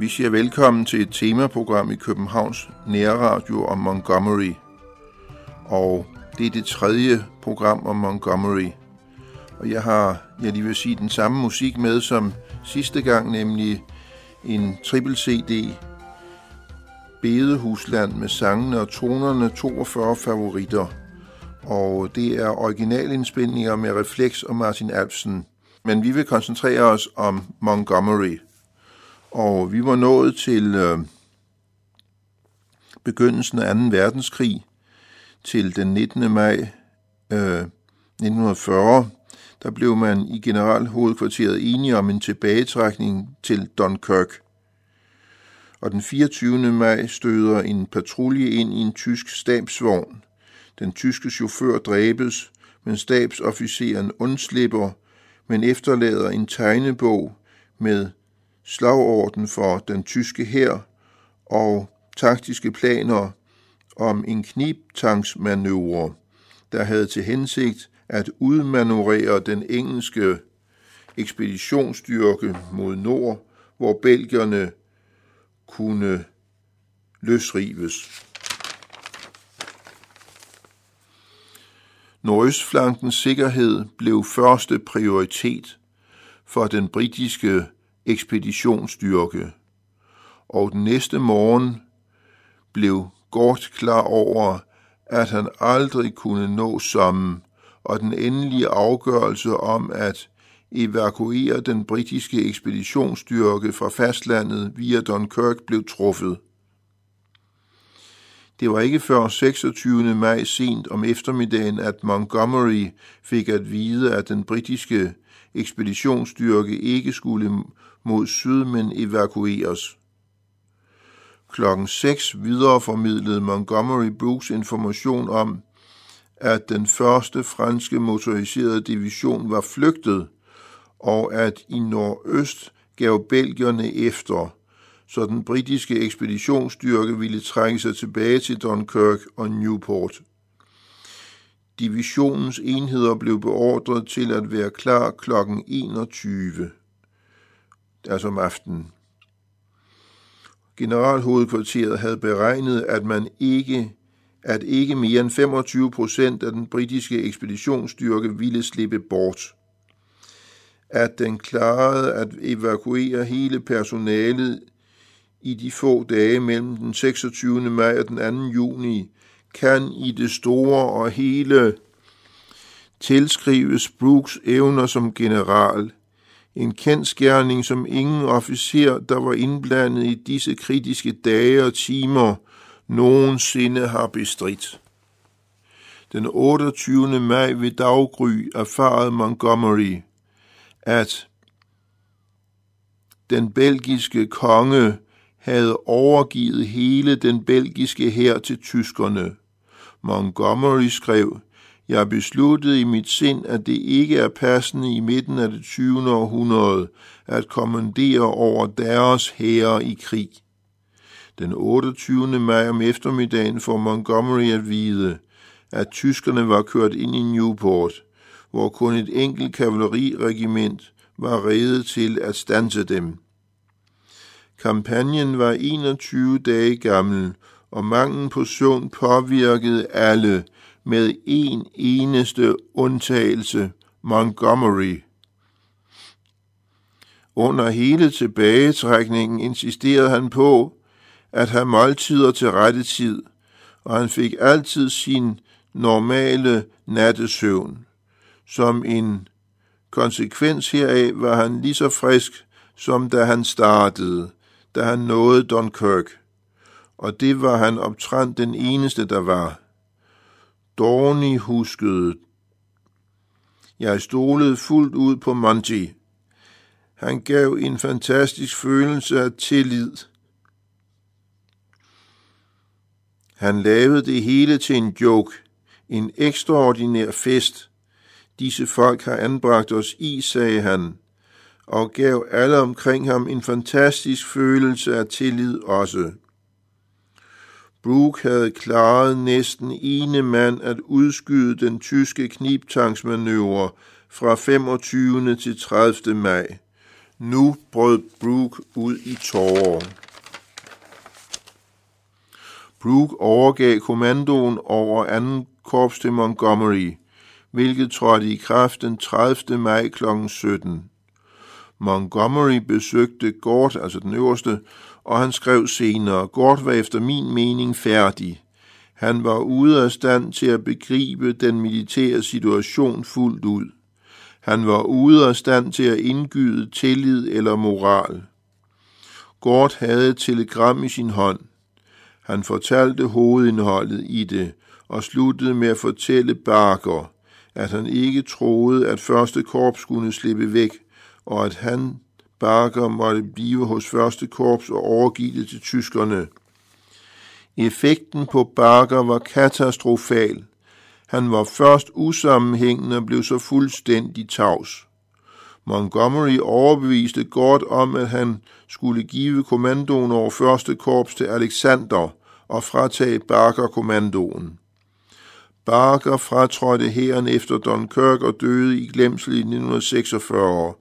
Vi siger velkommen til et temaprogram i Københavns Nærradio om Montgomery. Og det er det tredje program om Montgomery. Og jeg har, jeg lige vil sige, den samme musik med som sidste gang, nemlig en triple CD, Bedehusland med sangene og tonerne, 42 favoritter. Og det er originalindspilninger med Reflex og Martin Alfsen. Men vi vil koncentrere os om Montgomery. Og vi var nået til øh, begyndelsen af 2. verdenskrig, til den 19. maj øh, 1940. Der blev man i generalhovedkvarteret enige om en tilbagetrækning til Dunkirk. Og den 24. maj støder en patrulje ind i en tysk stabsvogn. Den tyske chauffør dræbes, men stabsofficeren undslipper, men efterlader en tegnebog med slagorden for den tyske hær og taktiske planer om en kniptanksmanøvre, der havde til hensigt at udmanøvrere den engelske ekspeditionsstyrke mod nord, hvor belgierne kunne løsrives. Nordøstflankens sikkerhed blev første prioritet for den britiske ekspeditionsstyrke, og den næste morgen blev Gort klar over, at han aldrig kunne nå sammen, og den endelige afgørelse om at evakuere den britiske ekspeditionsstyrke fra fastlandet via Dunkirk blev truffet. Det var ikke før 26. maj sent om eftermiddagen, at Montgomery fik at vide, at den britiske ekspeditionsstyrke ikke skulle mod syd, men evakueres. Klokken 6 videreformidlede Montgomery Brooks information om, at den første franske motoriserede division var flygtet, og at i nordøst gav belgierne efter, så den britiske ekspeditionsstyrke ville trænge sig tilbage til Dunkirk og Newport. Divisionens enheder blev beordret til at være klar kl. 21 altså om aftenen. Generalhovedkvarteret havde beregnet, at man ikke at ikke mere end 25 procent af den britiske ekspeditionsstyrke ville slippe bort. At den klarede at evakuere hele personalet i de få dage mellem den 26. maj og den 2. juni, kan i det store og hele tilskrives Brooks evner som general – en kendskærning, som ingen officer, der var indblandet i disse kritiske dage og timer, nogensinde har bestridt. Den 28. maj ved daggry erfarede Montgomery, at den belgiske konge havde overgivet hele den belgiske hær til tyskerne. Montgomery skrev, jeg besluttede i mit sind, at det ikke er passende i midten af det 20. århundrede at kommandere over deres hære i krig. Den 28. maj om eftermiddagen får Montgomery at vide, at tyskerne var kørt ind i Newport, hvor kun et enkelt kavaleriregiment var reddet til at stanse dem. Kampagnen var 21 dage gammel, og manglen på søvn påvirkede alle, med en eneste undtagelse, Montgomery. Under hele tilbagetrækningen insisterede han på at have måltider til rette tid, og han fik altid sin normale nattesøvn. Som en konsekvens heraf var han lige så frisk, som da han startede, da han nåede Dunkirk. Og det var han optrænt den eneste, der var. Dorney huskede. Jeg stolede fuldt ud på Monty. Han gav en fantastisk følelse af tillid. Han lavede det hele til en joke, en ekstraordinær fest. Disse folk har anbragt os i, sagde han, og gav alle omkring ham en fantastisk følelse af tillid også. Brooke havde klaret næsten ene mand at udskyde den tyske kniptangsmanøvre fra 25. til 30. maj. Nu brød Brooke ud i tårer. Brooke overgav kommandoen over 2. korps til Montgomery, hvilket trådte i kraft den 30. maj kl. 17. Montgomery besøgte Gort, altså den øverste, og han skrev senere, Gort var efter min mening færdig. Han var ude af stand til at begribe den militære situation fuldt ud. Han var ude af stand til at indgyde tillid eller moral. Gort havde et telegram i sin hånd. Han fortalte hovedindholdet i det og sluttede med at fortælle Barker, at han ikke troede, at første korps kunne slippe væk, og at han, Barker, måtte blive hos første korps og overgive det til tyskerne. Effekten på Barker var katastrofal. Han var først usammenhængende og blev så fuldstændig tavs. Montgomery overbeviste godt om, at han skulle give kommandoen over første korps til Alexander og fratage Barker kommandoen. Barker fratrådte hæren efter Dunkirk og døde i glemsel i 1946.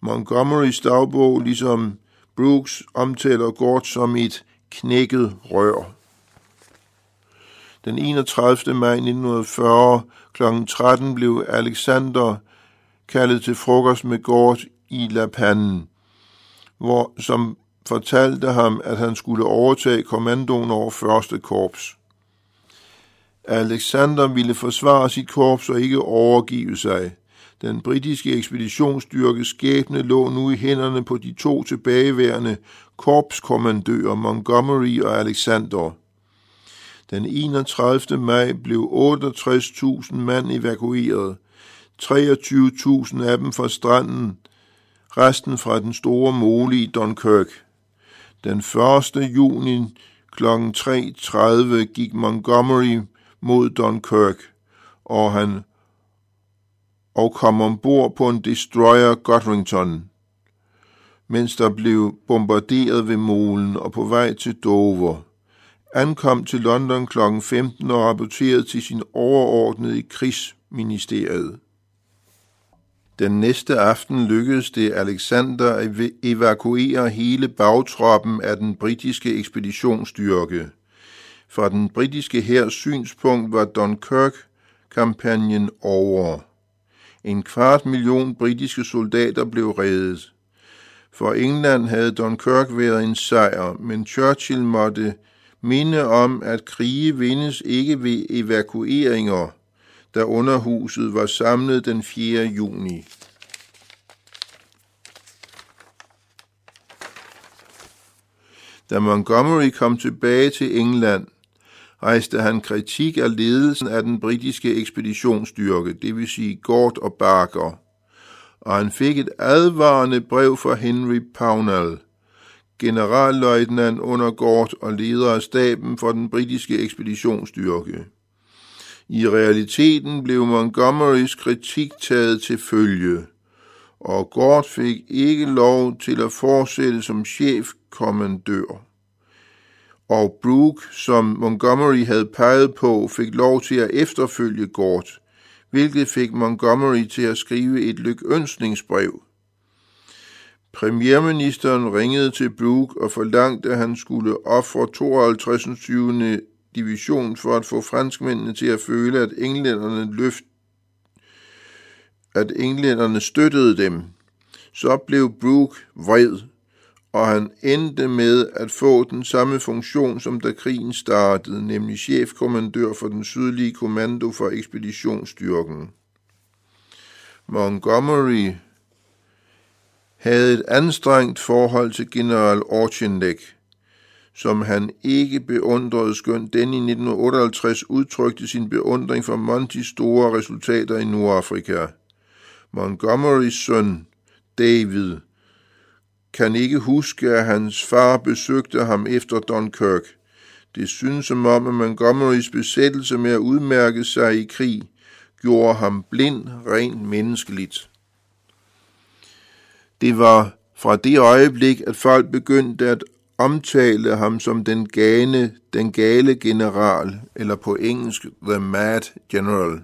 Montgomerys dagbog, ligesom Brooks, omtaler Gort som et knækket rør. Den 31. maj 1940 kl. 13 blev Alexander kaldet til frokost med Gort i La Panne, hvor, som fortalte ham, at han skulle overtage kommandoen over første korps. Alexander ville forsvare sit korps og ikke overgive sig. Den britiske ekspeditionsstyrkes skæbne lå nu i hænderne på de to tilbageværende korpskommandører Montgomery og Alexander. Den 31. maj blev 68.000 mand evakueret, 23.000 af dem fra stranden, resten fra den store mole i Dunkirk. Den 1. juni kl. 3.30 gik Montgomery mod Dunkirk, og han og kom ombord på en destroyer Godrington, mens der blev bombarderet ved molen og på vej til Dover. Ankom til London kl. 15 og rapporterede til sin overordnede i krigsministeriet. Den næste aften lykkedes det Alexander at evakuere hele bagtroppen af den britiske ekspeditionsstyrke. Fra den britiske hærs synspunkt var Dunkirk-kampagnen over. En kvart million britiske soldater blev reddet. For England havde Dunkirk været en sejr, men Churchill måtte minde om, at krige vindes ikke ved evakueringer, da underhuset var samlet den 4. juni. Da Montgomery kom tilbage til England, rejste han kritik af ledelsen af den britiske ekspeditionsstyrke, det vil sige Gort og Barker, og han fik et advarende brev fra Henry Pownall, generalløjtnant under Gort og leder af staben for den britiske ekspeditionsstyrke. I realiteten blev Montgomerys kritik taget til følge, og Gort fik ikke lov til at fortsætte som chefkommandør og Brooke, som Montgomery havde peget på, fik lov til at efterfølge Gort, hvilket fik Montgomery til at skrive et lykønsningsbrev. Premierministeren ringede til Brooke og forlangte, at han skulle ofre 52. 20. division for at få franskmændene til at føle, at englænderne løft at englænderne støttede dem. Så blev Brooke vred og han endte med at få den samme funktion, som da krigen startede, nemlig chefkommandør for den sydlige kommando for ekspeditionsstyrken. Montgomery havde et anstrengt forhold til general Auchinleck, som han ikke beundrede, skønt den i 1958 udtrykte sin beundring for Montys store resultater i Nordafrika. Montgomerys søn, David, kan ikke huske, at hans far besøgte ham efter Dunkirk. Det synes som om, at Montgomerys besættelse med at udmærke sig i krig gjorde ham blind rent menneskeligt. Det var fra det øjeblik, at folk begyndte at omtale ham som den gane, den gale general, eller på engelsk The Mad General.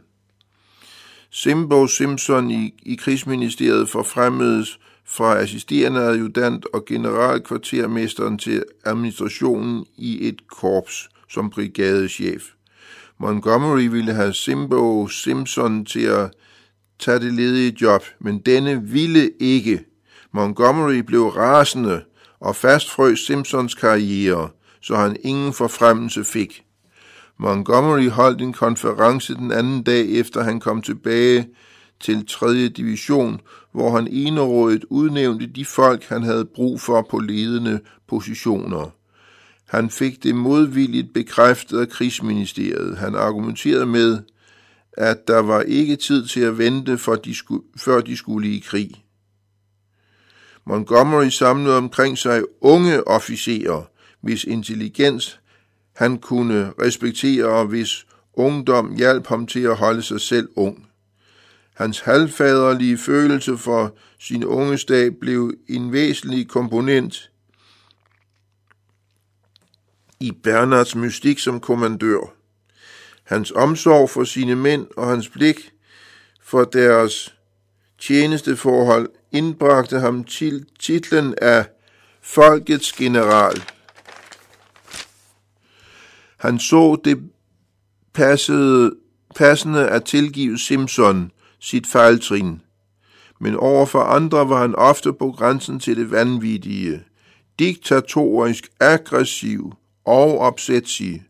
Simbo Simpson i, i krigsministeriet forfremmedes fra assisterende adjutant og generalkvartermesteren til administrationen i et korps som brigadechef. Montgomery ville have Simbo Simpson til at tage det ledige job, men denne ville ikke. Montgomery blev rasende og fastfrøs Simpsons karriere, så han ingen forfremmelse fik. Montgomery holdt en konference den anden dag efter han kom tilbage til 3. division, hvor han enerådigt udnævnte de folk, han havde brug for på ledende positioner. Han fik det modvilligt bekræftet af krigsministeriet. Han argumenterede med, at der var ikke tid til at vente, for de skulle, før de skulle i krig. Montgomery samlede omkring sig unge officerer, hvis intelligens han kunne respektere, og hvis ungdom hjalp ham til at holde sig selv ung. Hans halvfaderlige følelse for sin ungesdag blev en væsentlig komponent i Bernards mystik som kommandør. Hans omsorg for sine mænd og hans blik for deres tjenesteforhold indbragte ham til titlen af Folkets General. Han så det passede, passende at tilgive Simpson sit fejltrin, men over for andre var han ofte på grænsen til det vanvittige, diktatorisk, aggressiv og opsætsig,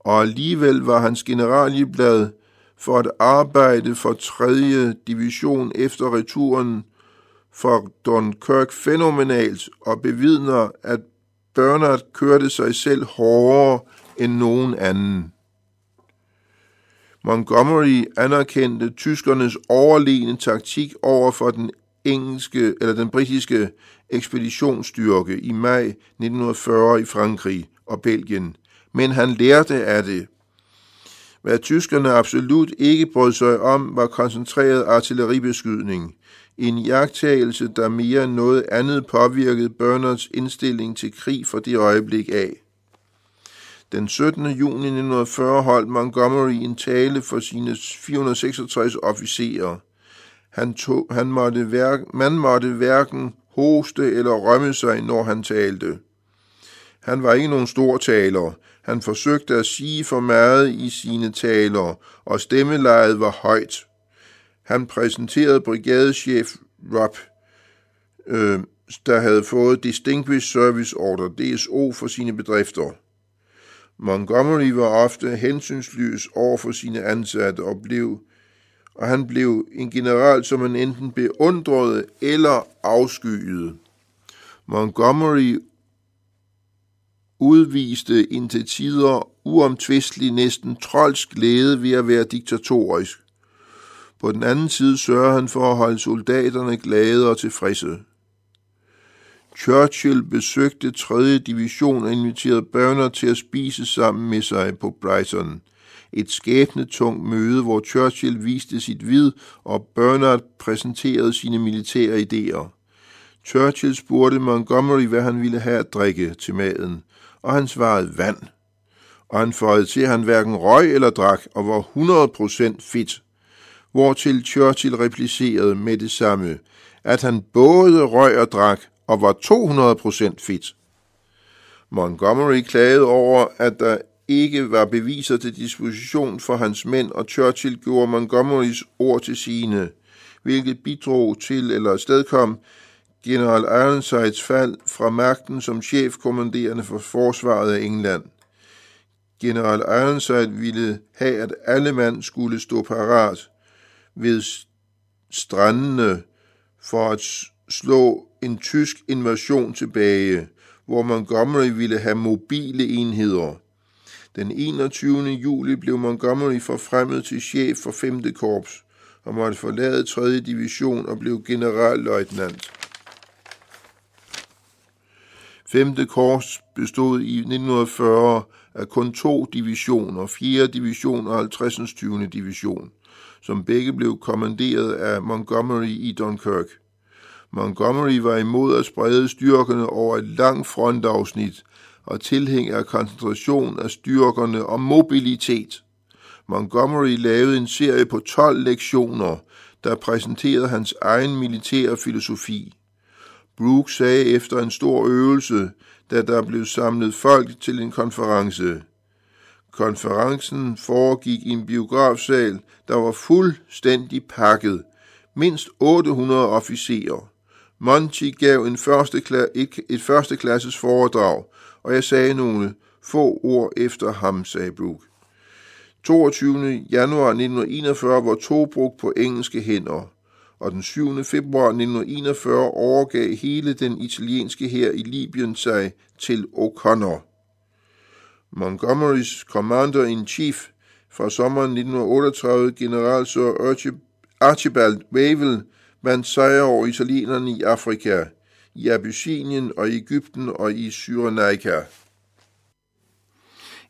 og alligevel var hans generalieblad for at arbejde for 3. division efter returen for Dunkirk fænomenalt og bevidner, at Bernard kørte sig selv hårdere end nogen anden. Montgomery anerkendte tyskernes overlegne taktik over for den engelske eller den britiske ekspeditionsstyrke i maj 1940 i Frankrig og Belgien, men han lærte af det. Hvad tyskerne absolut ikke brød sig om, var koncentreret artilleribeskydning. En jagttagelse, der mere end noget andet påvirkede Bernards indstilling til krig fra det øjeblik af. Den 17. juni 1940 holdt Montgomery en tale for sine 466 officerer. Han, tog, han måtte hver, man måtte hverken hoste eller rømme sig, når han talte. Han var ikke nogen stor taler. Han forsøgte at sige for meget i sine taler, og stemmelejet var højt. Han præsenterede brigadechef Rob, øh, der havde fået Distinguished Service Order, DSO, for sine bedrifter. Montgomery var ofte hensynsløs over for sine ansatte og blev og han blev en general, som man enten beundrede eller afskyede. Montgomery udviste indtil tider uomtvistelig næsten trolsk glæde ved at være diktatorisk. På den anden side sørger han for at holde soldaterne glade og tilfredse. Churchill besøgte 3. division og inviterede Bernard til at spise sammen med sig på Brighton. Et skæbnetungt møde, hvor Churchill viste sit vid, og Bernard præsenterede sine militære idéer. Churchill spurgte Montgomery, hvad han ville have at drikke til maden, og han svarede vand. Og han føjede til, at han hverken røg eller drak, og var 100% fit. Hvortil Churchill replicerede med det samme, at han både røg og drak, og var 200% fit. Montgomery klagede over, at der ikke var beviser til disposition for hans mænd, og Churchill gjorde Montgomerys ord til sine, hvilket bidrog til eller stedkom general Ironsides fald fra magten som chefkommanderende for forsvaret af England. General Ironside ville have, at alle mand skulle stå parat ved strandene for at slå en tysk invasion tilbage, hvor Montgomery ville have mobile enheder. Den 21. juli blev Montgomery forfremmet til chef for 5. korps og måtte forlade 3. division og blev generalløjtnant. 5. korps bestod i 1940 af kun to divisioner, 4. division og 50. 20. division, som begge blev kommanderet af Montgomery i Dunkirk. Montgomery var imod at sprede styrkerne over et langt frontafsnit og tilhænger af koncentration af styrkerne og mobilitet. Montgomery lavede en serie på 12 lektioner, der præsenterede hans egen militære filosofi. Brooke sagde efter en stor øvelse, da der blev samlet folk til en konference. Konferencen foregik i en biografsal, der var fuldstændig pakket. Mindst 800 officerer. Monty gav en første et, et førsteklasses foredrag, og jeg sagde nogle få ord efter ham, sagde Brooke. 22. januar 1941 var Tobruk på engelske hænder, og den 7. februar 1941 overgav hele den italienske hær i Libyen sig til O'Connor. Montgomerys commander-in-chief fra sommeren 1938, general Sir Archibald Wavell, vandt sejr over italienerne i Afrika, i Abyssinien og i Ægypten og i Syrenaika.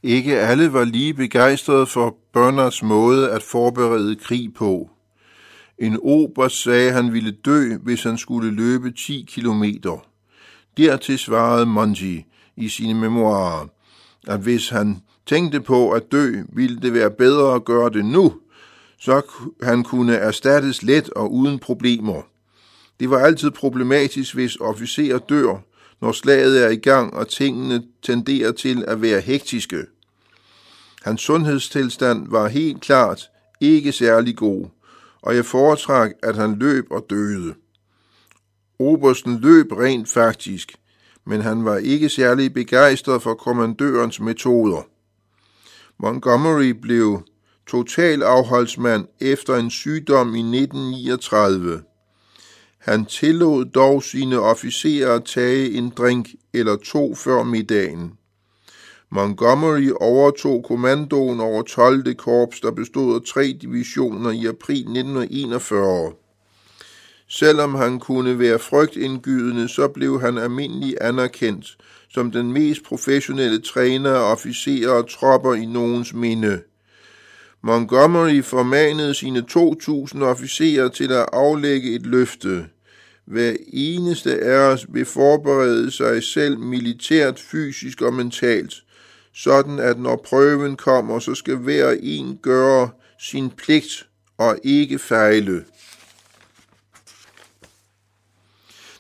Ikke alle var lige begejstrede for Bernards måde at forberede krig på. En oberst sagde, at han ville dø, hvis han skulle løbe 10 kilometer. Dertil svarede Monty i sine memoarer, at hvis han tænkte på at dø, ville det være bedre at gøre det nu, så han kunne erstattes let og uden problemer. Det var altid problematisk, hvis officerer dør, når slaget er i gang, og tingene tenderer til at være hektiske. Hans sundhedstilstand var helt klart ikke særlig god, og jeg foretrak, at han løb og døde. Obersten løb rent faktisk, men han var ikke særlig begejstret for kommandørens metoder. Montgomery blev totalafholdsmand efter en sygdom i 1939. Han tillod dog sine officerer at tage en drink eller to før middagen. Montgomery overtog kommandoen over 12. korps, der bestod af tre divisioner i april 1941. Selvom han kunne være frygtindgydende, så blev han almindelig anerkendt som den mest professionelle træner af officerer og tropper i nogens minde. Montgomery formanede sine 2.000 officerer til at aflægge et løfte. Hver eneste af os vil forberede sig selv militært, fysisk og mentalt, sådan at når prøven kommer, så skal hver en gøre sin pligt og ikke fejle.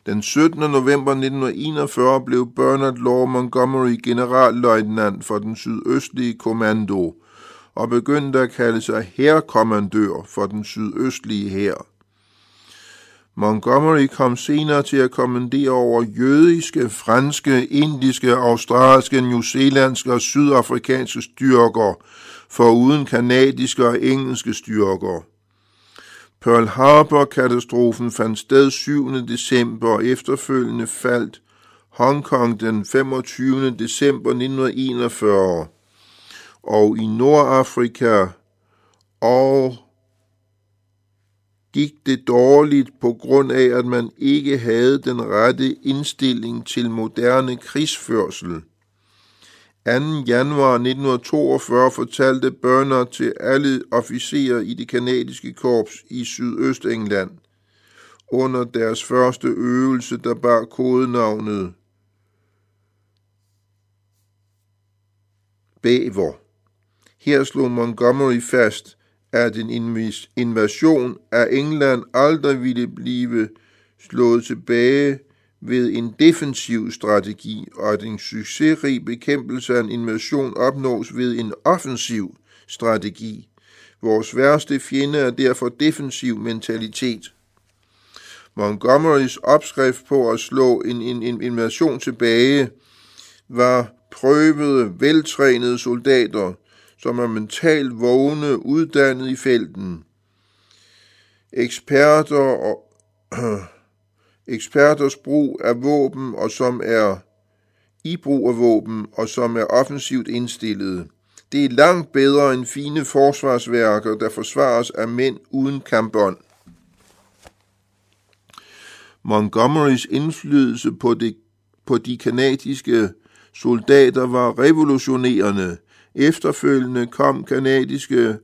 Den 17. november 1941 blev Bernard Law Montgomery generalløjtnant for den sydøstlige kommando og begyndte at kalde sig herrekommandør for den sydøstlige hær. Montgomery kom senere til at kommandere over jødiske, franske, indiske, australske, newzealandske og sydafrikanske styrker, foruden kanadiske og engelske styrker. Pearl Harbor-katastrofen fandt sted 7. december og efterfølgende faldt Hongkong den 25. december 1941, og i Nordafrika og gik det dårligt på grund af, at man ikke havde den rette indstilling til moderne krigsførsel. 2. januar 1942 fortalte Burner til alle officerer i det kanadiske korps i Sydøstengland under deres første øvelse, der bar kodenavnet Bæver. Her slog Montgomery fast, at en invasion af England aldrig ville blive slået tilbage ved en defensiv strategi, og at en succesrig bekæmpelse af en invasion opnås ved en offensiv strategi. Vores værste fjende er derfor defensiv mentalitet. Montgomerys opskrift på at slå en, en, en invasion tilbage var prøvede, veltrænede soldater, som er mentalt vågne, uddannet i felten. Eksperter og eksperters brug af våben, og som er i brug af våben, og som er offensivt indstillede. Det er langt bedre end fine forsvarsværker, der forsvares af mænd uden kampbånd. Montgomerys indflydelse på, det, på de kanadiske soldater var revolutionerende. Efterfølgende kom kanadiske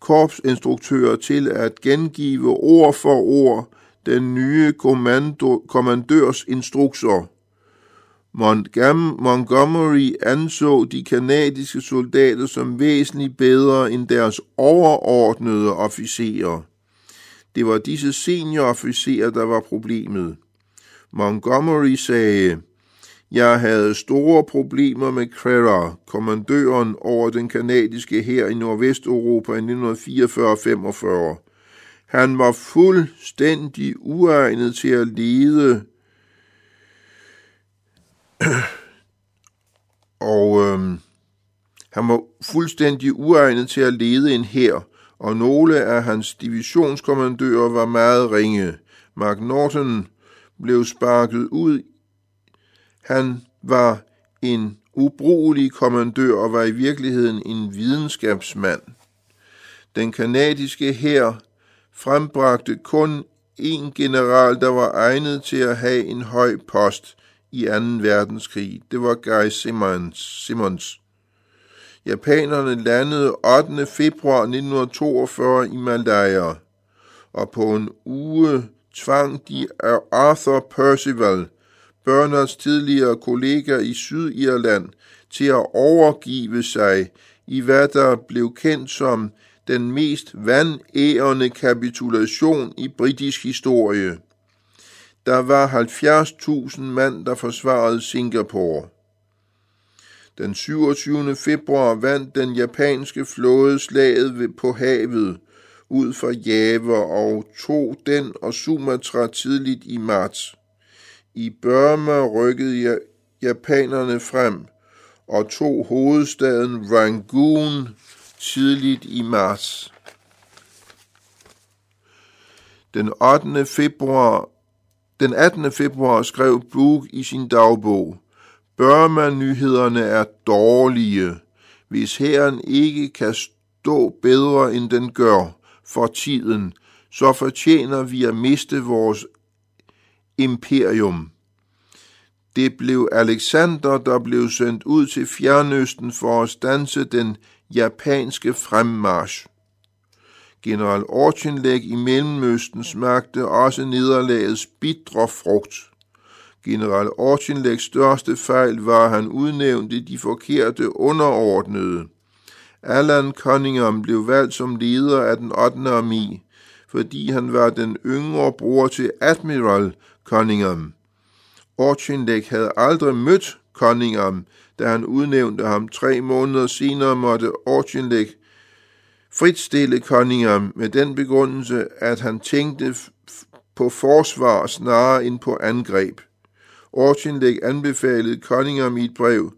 korpsinstruktører til at gengive ord for ord den nye kommando, kommandørs instrukser. Montgomery anså de kanadiske soldater som væsentligt bedre end deres overordnede officerer. Det var disse seniorofficerer, der var problemet. Montgomery sagde, jeg havde store problemer med Crerar, kommandøren over den kanadiske hær i Nordvesteuropa i 1944-45. Han var fuldstændig uegnet til at lede og øhm, han var fuldstændig uegnet til at lede en hær, og nogle af hans divisionskommandører var meget ringe. Mark Norton blev sparket ud. Han var en ubrugelig kommandør og var i virkeligheden en videnskabsmand. Den kanadiske hær frembragte kun en general, der var egnet til at have en høj post i 2. verdenskrig. Det var Guy Simmons. Simmons. Japanerne landede 8. februar 1942 i Malaya, og på en uge tvang de Arthur Percival, Burners tidligere kollega i Sydirland, til at overgive sig i hvad der blev kendt som den mest vandærende kapitulation i britisk historie. Der var 70.000 mand, der forsvarede Singapore. Den 27. februar vandt den japanske flåde slaget på havet ud for Java og tog den og Sumatra tidligt i marts. I Burma rykkede japanerne frem og tog hovedstaden Rangoon tidligt i marts. Den 8. februar den 18. februar skrev Brooke i sin dagbog, Burma-nyhederne er dårlige, hvis herren ikke kan stå bedre end den gør for tiden, så fortjener vi at miste vores imperium. Det blev Alexander, der blev sendt ud til Fjernøsten for at stanse den japanske fremmarsch. General Orchinlæg i Mellemøsten smagte også nederlagets bitre frugt. General Orchinlægs største fejl var, at han udnævnte de forkerte underordnede. Alan Cunningham blev valgt som leder af den 8. armé, fordi han var den yngre bror til Admiral Cunningham. Orchenlæg havde aldrig mødt Cunningham, da han udnævnte ham tre måneder senere måtte Orchenlæg fritstille Cunningham med den begrundelse, at han tænkte på forsvar snarere end på angreb. Orchenlæg anbefalede Cunningham i et brev,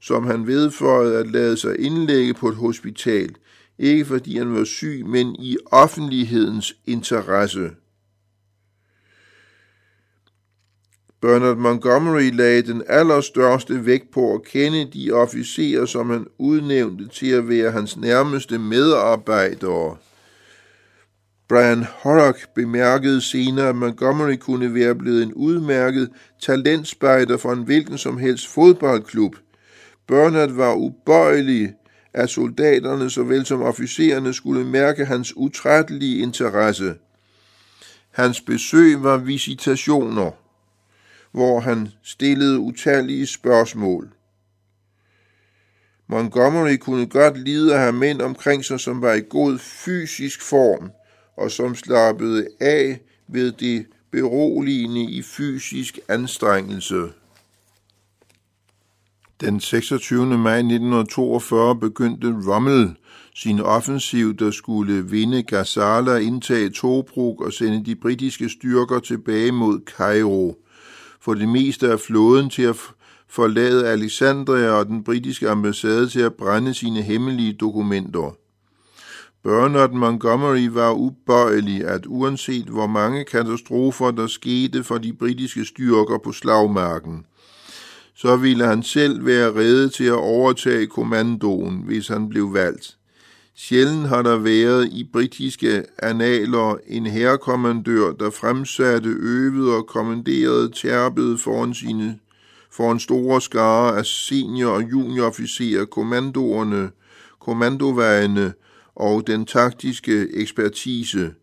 som han vedføjede at lade sig indlægge på et hospital, ikke fordi han var syg, men i offentlighedens interesse. Bernard Montgomery lagde den allerstørste vægt på at kende de officerer, som han udnævnte til at være hans nærmeste medarbejdere. Brian Horrock bemærkede senere, at Montgomery kunne være blevet en udmærket talentspejder for en hvilken som helst fodboldklub. Bernard var ubøjelig, at soldaterne såvel som officererne skulle mærke hans utrættelige interesse. Hans besøg var visitationer hvor han stillede utallige spørgsmål. Montgomery kunne godt lide at have mænd omkring sig, som var i god fysisk form, og som slappede af ved det beroligende i fysisk anstrengelse. Den 26. maj 1942 begyndte Rommel sin offensiv, der skulle vinde Gazala, indtage Tobruk og sende de britiske styrker tilbage mod Cairo få det meste af flåden til at forlade Alexandria og den britiske ambassade til at brænde sine hemmelige dokumenter. Bernard Montgomery var ubøjelig, at uanset hvor mange katastrofer der skete for de britiske styrker på slagmarken, så ville han selv være rede til at overtage kommandoen, hvis han blev valgt. Sjældent har der været i britiske analer en herrekommandør, der fremsatte, øvede og kommanderede tærpet foran sine foran store skare af senior- og juniorofficerer, kommandoerne, kommandovejene og den taktiske ekspertise,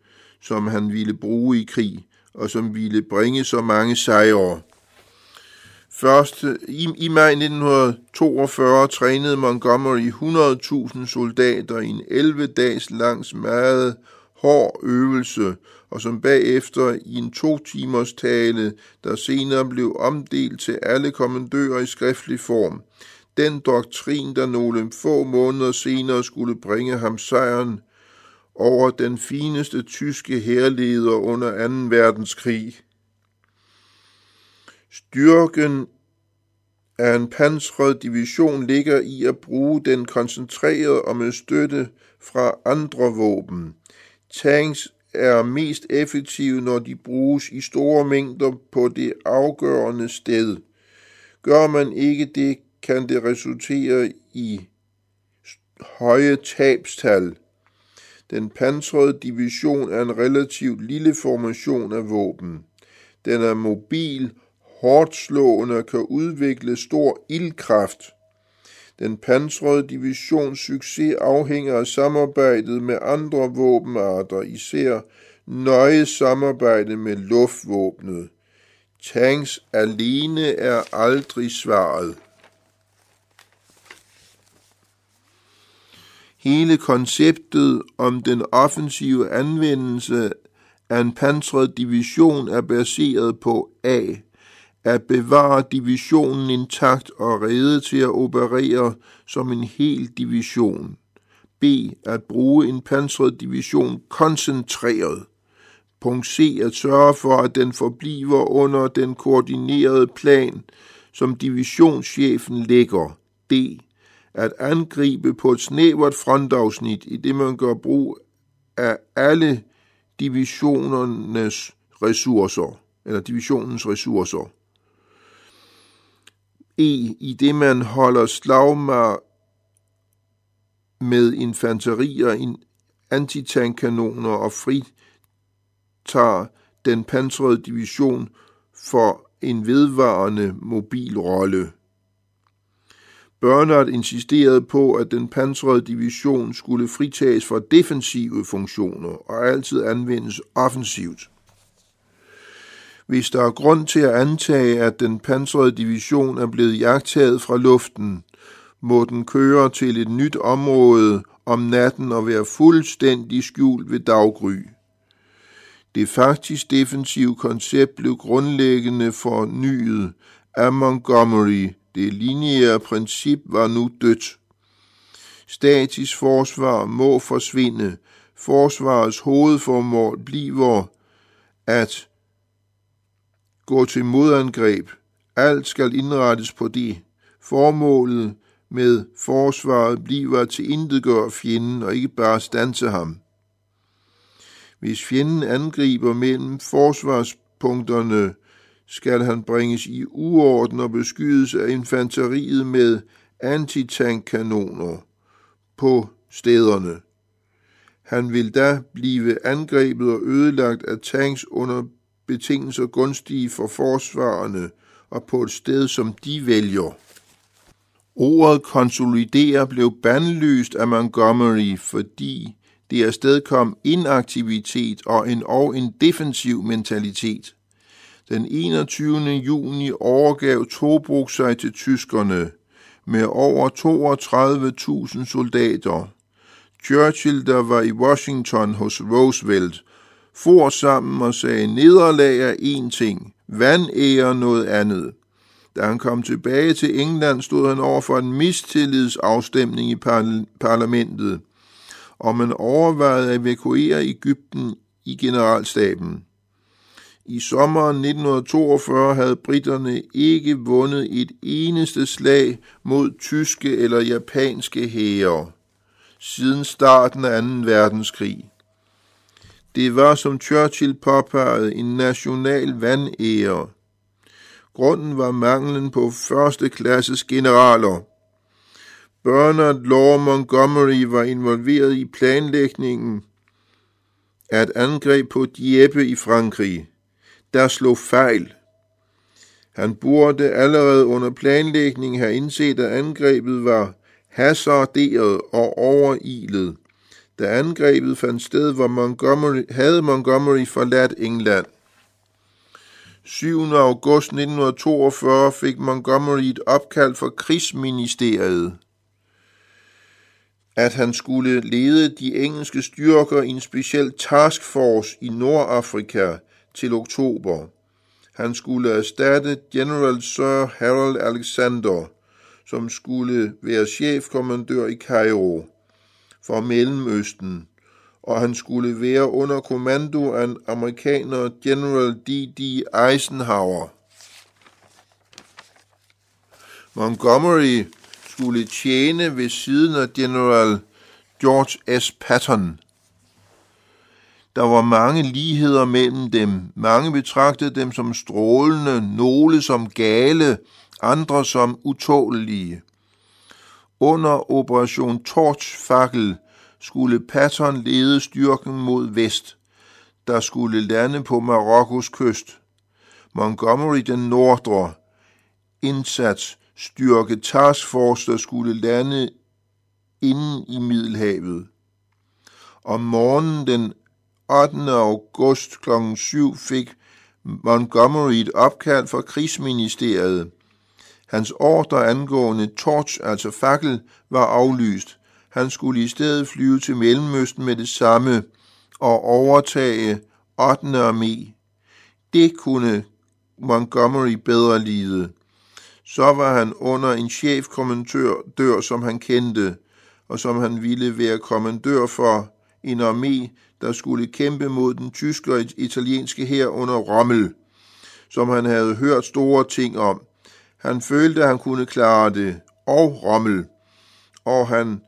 som han ville bruge i krig, og som ville bringe så mange sejre. Først i, i maj 1942 trænede Montgomery 100.000 soldater i en 11 dages langs meget hård øvelse, og som bagefter i en to timers tale, der senere blev omdelt til alle kommandører i skriftlig form. Den doktrin, der nogle få måneder senere skulle bringe ham sejren over den fineste tyske hærleder under 2. verdenskrig. Styrken af en pansret division ligger i at bruge den koncentreret og med støtte fra andre våben. Tanks er mest effektive, når de bruges i store mængder på det afgørende sted. Gør man ikke det, kan det resultere i høje tabstal. Den pansrede division er en relativt lille formation af våben. Den er mobil, hårdt slående kan udvikle stor ildkraft. Den pansrede divisions succes afhænger af samarbejdet med andre våbenarter, især nøje samarbejde med luftvåbnet. Tanks alene er aldrig svaret. Hele konceptet om den offensive anvendelse af en pansret division er baseret på A. At bevare divisionen intakt og rede til at operere som en hel division. B. At bruge en pansret division koncentreret. Punkt C. At sørge for, at den forbliver under den koordinerede plan, som divisionschefen lægger. D at angribe på et snævert frontafsnit, i det man gør brug af alle divisionernes ressourcer, eller divisionens ressourcer. E. I det man holder slagmar med infanteri og antitankanoner og fritager den pansrede division for en vedvarende mobil rolle. Bernard insisterede på, at den pansrede division skulle fritages for defensive funktioner og altid anvendes offensivt. Hvis der er grund til at antage, at den pansrede division er blevet jagtaget fra luften, må den køre til et nyt område om natten og være fuldstændig skjult ved daggry. Det faktisk defensive koncept blev grundlæggende fornyet af Montgomery det lineære princip var nu dødt. Statisk forsvar må forsvinde. Forsvarets hovedformål bliver at gå til modangreb. Alt skal indrettes på det. Formålet med forsvaret bliver at intetgøre fjenden og ikke bare stanse ham. Hvis fjenden angriber mellem forsvarspunkterne, skal han bringes i uorden og beskydes af infanteriet med antitankkanoner på stederne. Han vil da blive angrebet og ødelagt af tanks under betingelser gunstige for forsvarerne og på et sted, som de vælger. Ordet konsolidere blev bandlyst af Montgomery, fordi det afstedkom inaktivitet og en, og en defensiv mentalitet. Den 21. juni overgav Tobruk sig til tyskerne med over 32.000 soldater. Churchill, der var i Washington hos Roosevelt, for sammen og sagde, nederlag er én ting, vandære noget andet. Da han kom tilbage til England, stod han over for en mistillidsafstemning i parlamentet, og man overvejede at evakuere Ægypten i generalstaben. I sommeren 1942 havde britterne ikke vundet et eneste slag mod tyske eller japanske hære siden starten af 2. verdenskrig. Det var, som Churchill påpegede, en national vandære. Grunden var manglen på første klasses generaler. Bernard Law Montgomery var involveret i planlægningen af et angreb på Dieppe i Frankrig der slog fejl. Han burde allerede under planlægningen have indset, at angrebet var hasarderet og overilet. Da angrebet fandt sted, hvor Montgomery, havde Montgomery forladt England. 7. august 1942 fik Montgomery et opkald fra krigsministeriet, at han skulle lede de engelske styrker i en speciel taskforce i Nordafrika til oktober. Han skulle erstatte General Sir Harold Alexander, som skulle være chefkommandør i Cairo for Mellemøsten, og han skulle være under kommando af amerikaner General D.D. Eisenhower. Montgomery skulle tjene ved siden af General George S. Patton. Der var mange ligheder mellem dem. Mange betragtede dem som strålende, nogle som gale, andre som utålige. Under Operation Torchfakkel skulle Patton lede styrken mod vest, der skulle lande på Marokkos kyst. Montgomery den nordre indsats styrke taskforce, der skulle lande inden i Middelhavet. Om morgenen den 8. august kl. 7 fik Montgomery et opkald fra krigsministeriet. Hans ordre angående torch, altså fakkel, var aflyst. Han skulle i stedet flyve til Mellemøsten med det samme og overtage 8. armé. Det kunne Montgomery bedre lide. Så var han under en chefkommandør, som han kendte, og som han ville være kommandør for en armé, der skulle kæmpe mod den tyske og italienske her under Rommel, som han havde hørt store ting om. Han følte, at han kunne klare det, og Rommel, og han,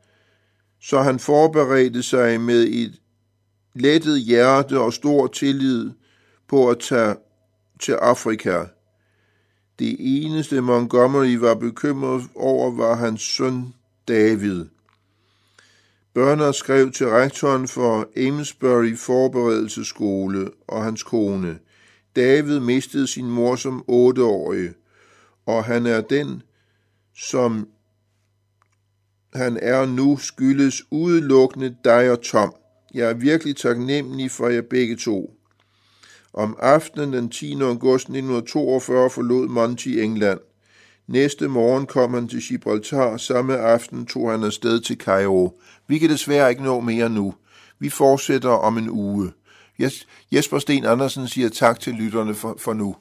så han forberedte sig med et lettet hjerte og stor tillid på at tage til Afrika. Det eneste Montgomery var bekymret over var hans søn David. Børner skrev til rektoren for Amesbury Forberedelsesskole og hans kone. David mistede sin mor som otteårig, og han er den, som han er nu, skyldes udelukkende dig og Tom. Jeg er virkelig taknemmelig for jer begge to. Om aftenen den 10. august 1942 forlod Monty England. Næste morgen kom han til Gibraltar. Samme aften tog han afsted til Cairo. Vi kan desværre ikke nå mere nu. Vi fortsætter om en uge. Jesper Sten Andersen siger tak til lytterne for, for nu.